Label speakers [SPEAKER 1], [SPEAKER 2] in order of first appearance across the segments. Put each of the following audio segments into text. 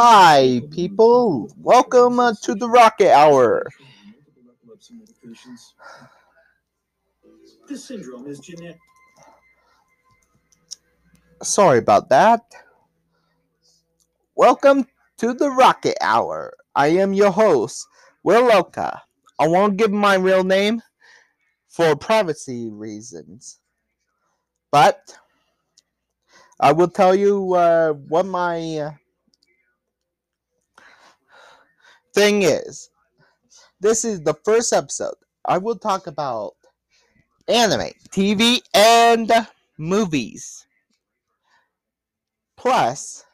[SPEAKER 1] Hi, people. Welcome uh, to the Rocket Hour.
[SPEAKER 2] This syndrome is genetic.
[SPEAKER 1] Sorry about that. Welcome to the Rocket Hour. I am your host, Will Oka. I won't give my real name for privacy reasons, but I will tell you uh, what my uh, thing is. This is the first episode. I will talk about anime, TV, and movies. Plus,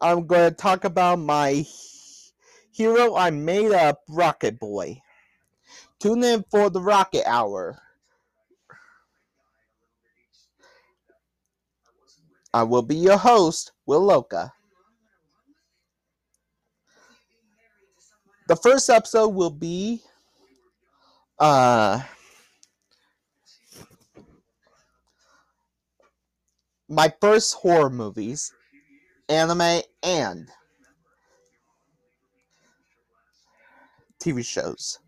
[SPEAKER 1] I'm going to talk about my hero I made up, Rocket Boy. Tune in for the Rocket Hour. I will be your host, Will Loka. The first episode will be uh my first horror movies, anime and TV shows.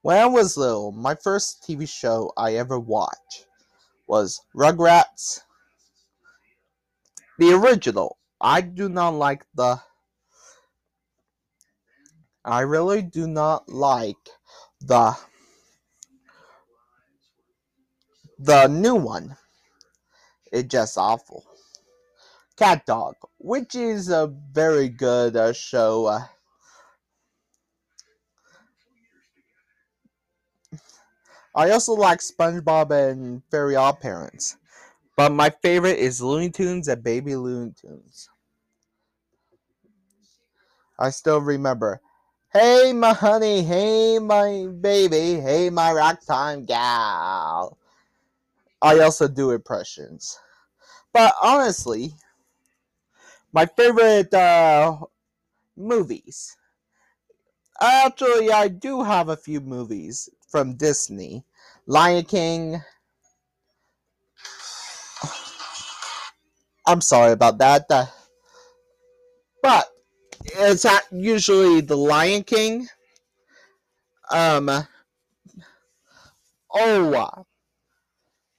[SPEAKER 1] When I was little, my first TV show I ever watched was Rugrats, the original. I do not like the. I really do not like the the new one. It's just awful. Cat Dog, which is a very good uh, show. Uh, I also like SpongeBob and Fairy Odd Parents, but my favorite is Looney Tunes and Baby Looney Tunes. I still remember, hey my honey, hey my baby, hey my rock time gal. I also do impressions, but honestly, my favorite uh, movies. Actually, I do have a few movies from Disney. Lion King. I'm sorry about that. Uh, but it's usually the Lion King. Um. Oh, uh,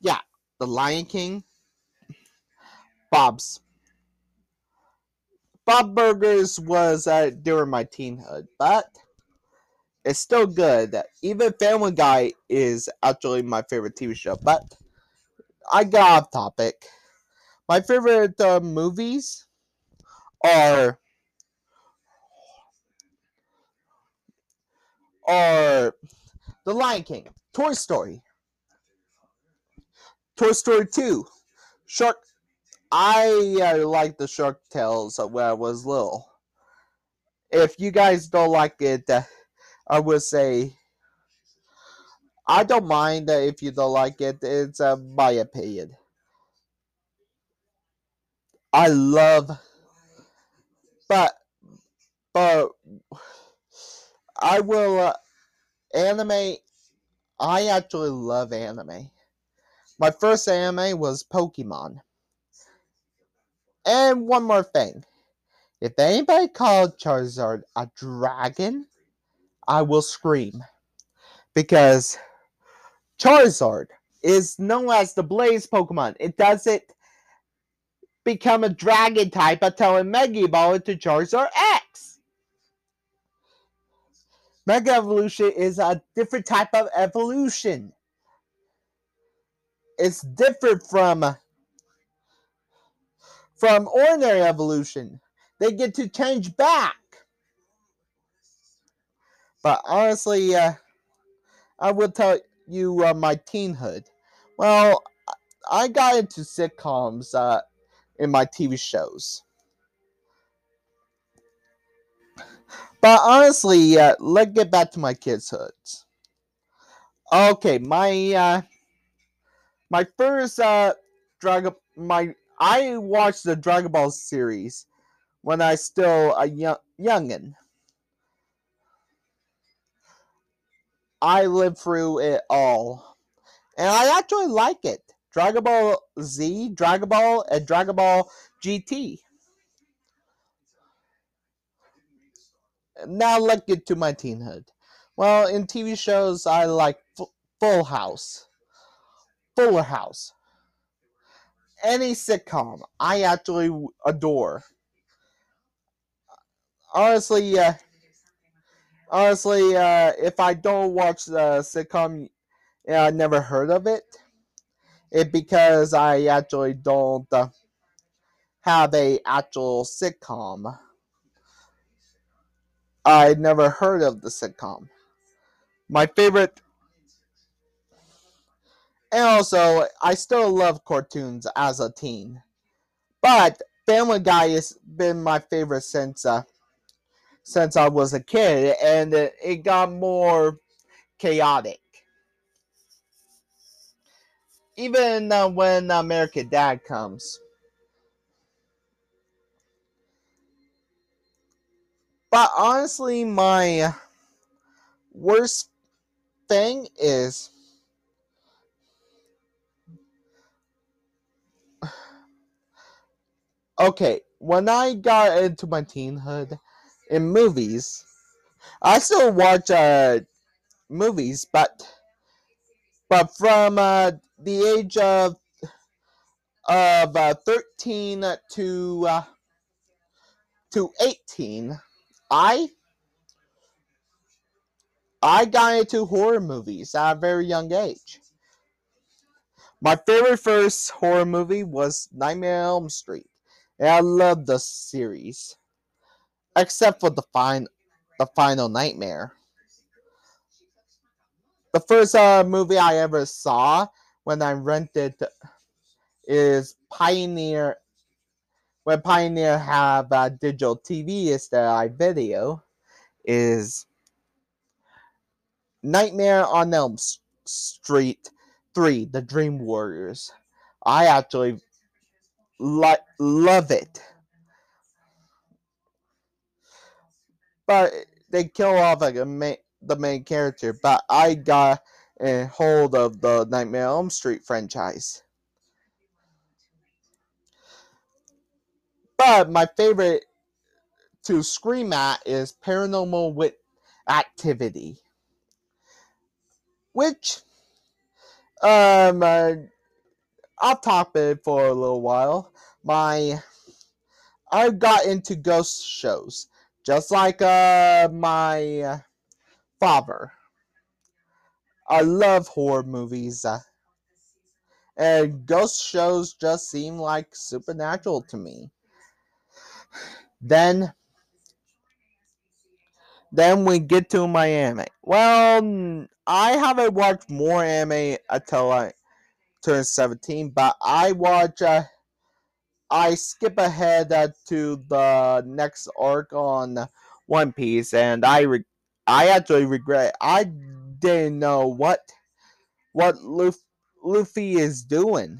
[SPEAKER 1] yeah, the Lion King. Bob's. Bob Burgers was uh, during my teenhood, but it's still good. Even Family Guy is actually my favorite TV show, but I got off topic. My favorite uh, movies are are The Lion King, Toy Story, Toy Story 2, Shark. I uh, like the Shark Tales when I was little. If you guys don't like it, uh, I would say I don't mind if you don't like it. It's uh, my opinion. I love, but but I will uh, anime. I actually love anime. My first anime was Pokemon. And one more thing. If anybody called Charizard a dragon, I will scream. Because Charizard is known as the Blaze Pokemon. It doesn't become a dragon type until it Mega into Charizard X. Mega Evolution is a different type of evolution. It's different from from ordinary evolution. They get to change back. But honestly, uh, I will tell you uh, my teenhood. Well, I got into sitcoms uh, in my TV shows. But honestly, uh, let's get back to my kidshoods. Okay, my uh, my first uh, Dragon my I watched the Dragon Ball series when I still a young youngin. I lived through it all. And I actually like it. Dragon Ball Z, Dragon Ball, and Dragon Ball GT. Now let's get to my teenhood. Well, in TV shows, I like F- Full House, Fuller House, any sitcom I actually adore. Honestly, uh, honestly, uh, if I don't watch the sitcom, yeah, I never heard of it. It because I actually don't uh, have a actual sitcom. I never heard of the sitcom. My favorite, and also I still love cartoons as a teen, but Family Guy has been my favorite since uh, since I was a kid, and it, it got more chaotic. Even uh, when American Dad comes. But honestly, my worst thing is okay, when I got into my teenhood in movies, I still watch uh, movies, but but from uh, the age of of uh, 13 to uh, to 18, I I got into horror movies at a very young age. My favorite first horror movie was Nightmare on Elm Street, and I love the series, except for the fine, the final Nightmare. The first uh, movie I ever saw when I rented is Pioneer. When Pioneer have uh, digital TV instead of video, is Nightmare on Elm Street 3 The Dream Warriors. I actually like love it. But they kill off like a main, the main character, but I got a hold of the Nightmare on Elm Street franchise. But my favorite to scream at is Paranormal with Activity which um uh, about it for a little while. My I got into ghost shows just like uh my father. I love horror movies. Uh, and ghost shows just seem like supernatural to me. Then then we get to Miami. Well, I haven't watched more anime until I turned 17, but I watch. Uh, I skip ahead uh, to the next arc on One Piece, and I re- I actually regret. I didn't know what what Luffy, Luffy is doing,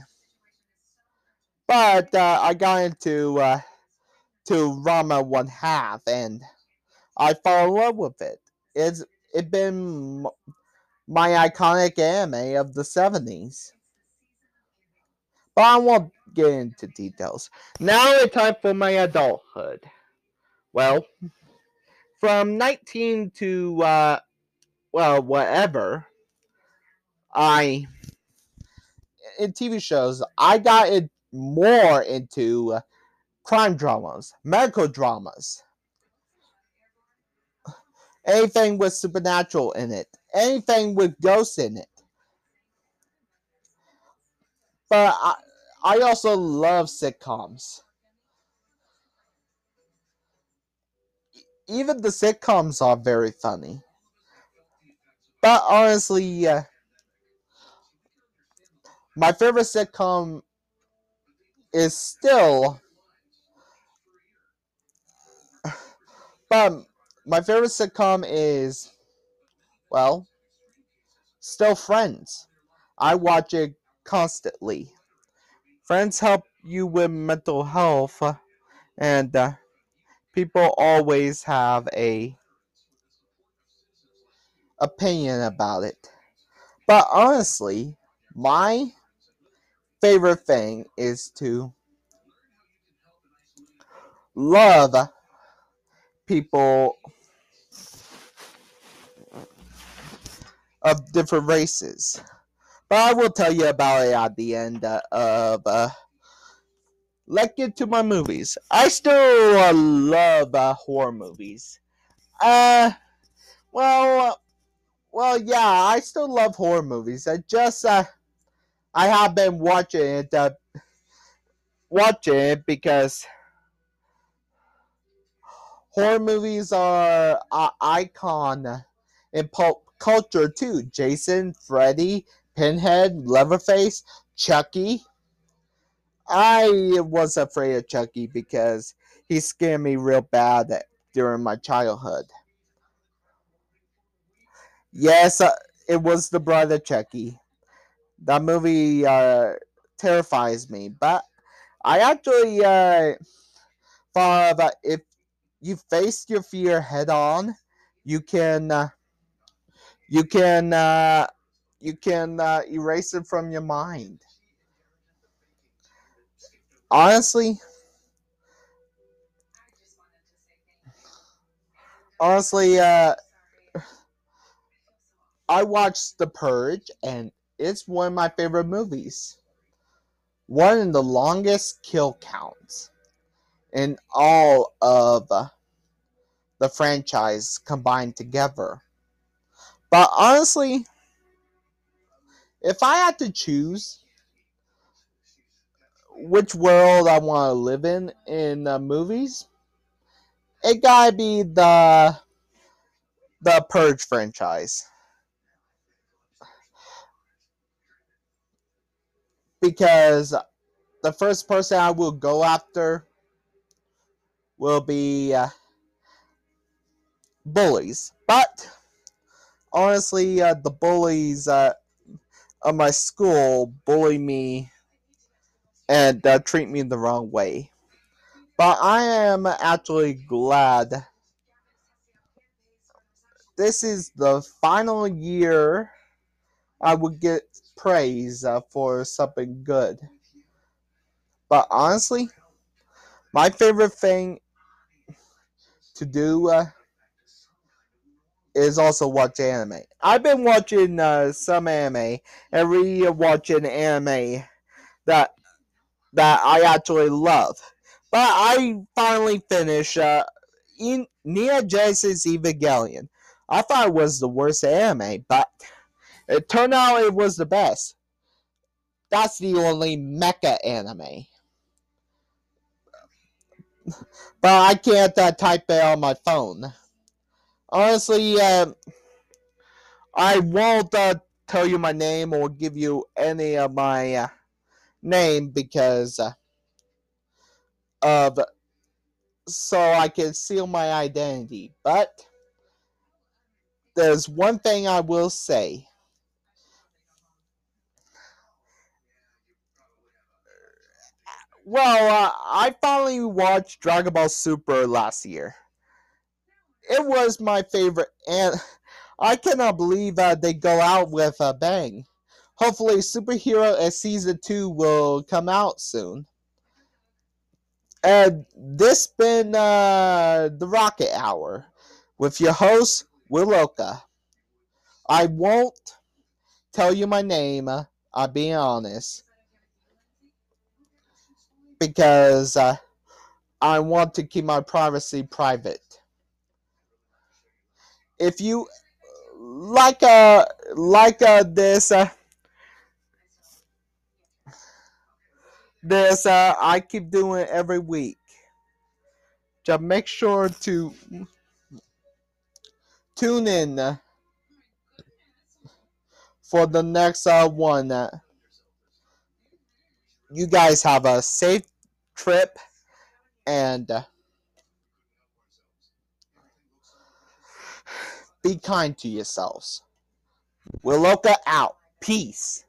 [SPEAKER 1] but uh, I got into uh, to Ranma one half, and I fall in love with it. It's it been my iconic anime of the 70s. But I won't get into details. Now it's time for my adulthood. Well, from 19 to, uh, well, whatever, I, in TV shows, I got it more into crime dramas, medical dramas, anything with supernatural in it, anything with ghosts in it. But I, I also love sitcoms. Even the sitcoms are very funny. But honestly, uh, my favorite sitcom is still. But my favorite sitcom is, well, still Friends. I watch it constantly. Friends help you with mental health, and uh, people always have a opinion about it. But honestly, my favorite thing is to love people of different races. But I will tell you about it at the end uh, of. Uh, let's get to my movies. I still uh, love uh, horror movies. Uh, well, well, yeah, I still love horror movies. I just, uh, I have been watching it, uh, watching it because horror movies are icon in pulp culture too. Jason, Freddy, Pinhead, Leatherface, Chucky. I was afraid of Chucky because he scared me real bad during my childhood. Yes, uh, it was the brother Chucky. That movie uh, terrifies me, but I actually uh, thought that if you face your fear head on, you can uh, you can uh, you can uh, erase it from your mind. Honestly, honestly, uh, I watched The Purge, and it's one of my favorite movies. One of the longest kill counts in all of the franchise combined together. But honestly, if I had to choose which world I want to live in in movies, it gotta be the the Purge franchise because the first person I will go after will be uh, bullies, but honestly, uh, the bullies uh, of my school bully me and uh, treat me the wrong way. But I am actually glad this is the final year I would get praise uh, for something good. But honestly, my favorite thing to do uh, is also watch anime. I've been watching uh, some anime and re-watching anime that that I actually love. But I finally finished uh, in Neon Genesis Evangelion. I thought it was the worst anime, but it turned out it was the best. That's the only mecha anime. But I can't uh, type it on my phone. Honestly, uh, I won't uh, tell you my name or give you any of my uh, name because uh, of so I can seal my identity. But there's one thing I will say. Well, uh, I finally watched Dragon Ball Super last year. It was my favorite, and I cannot believe uh, they go out with a bang. Hopefully, Superhero as Season 2 will come out soon. And this been uh, the Rocket Hour with your host, Willoka. I won't tell you my name, I'm being honest, because uh, I want to keep my privacy private. If you like uh like uh this uh this uh I keep doing every week. Just make sure to tune in uh, for the next uh, one. Uh, you guys have a safe trip and uh, be kind to yourselves. Willoka out. Peace.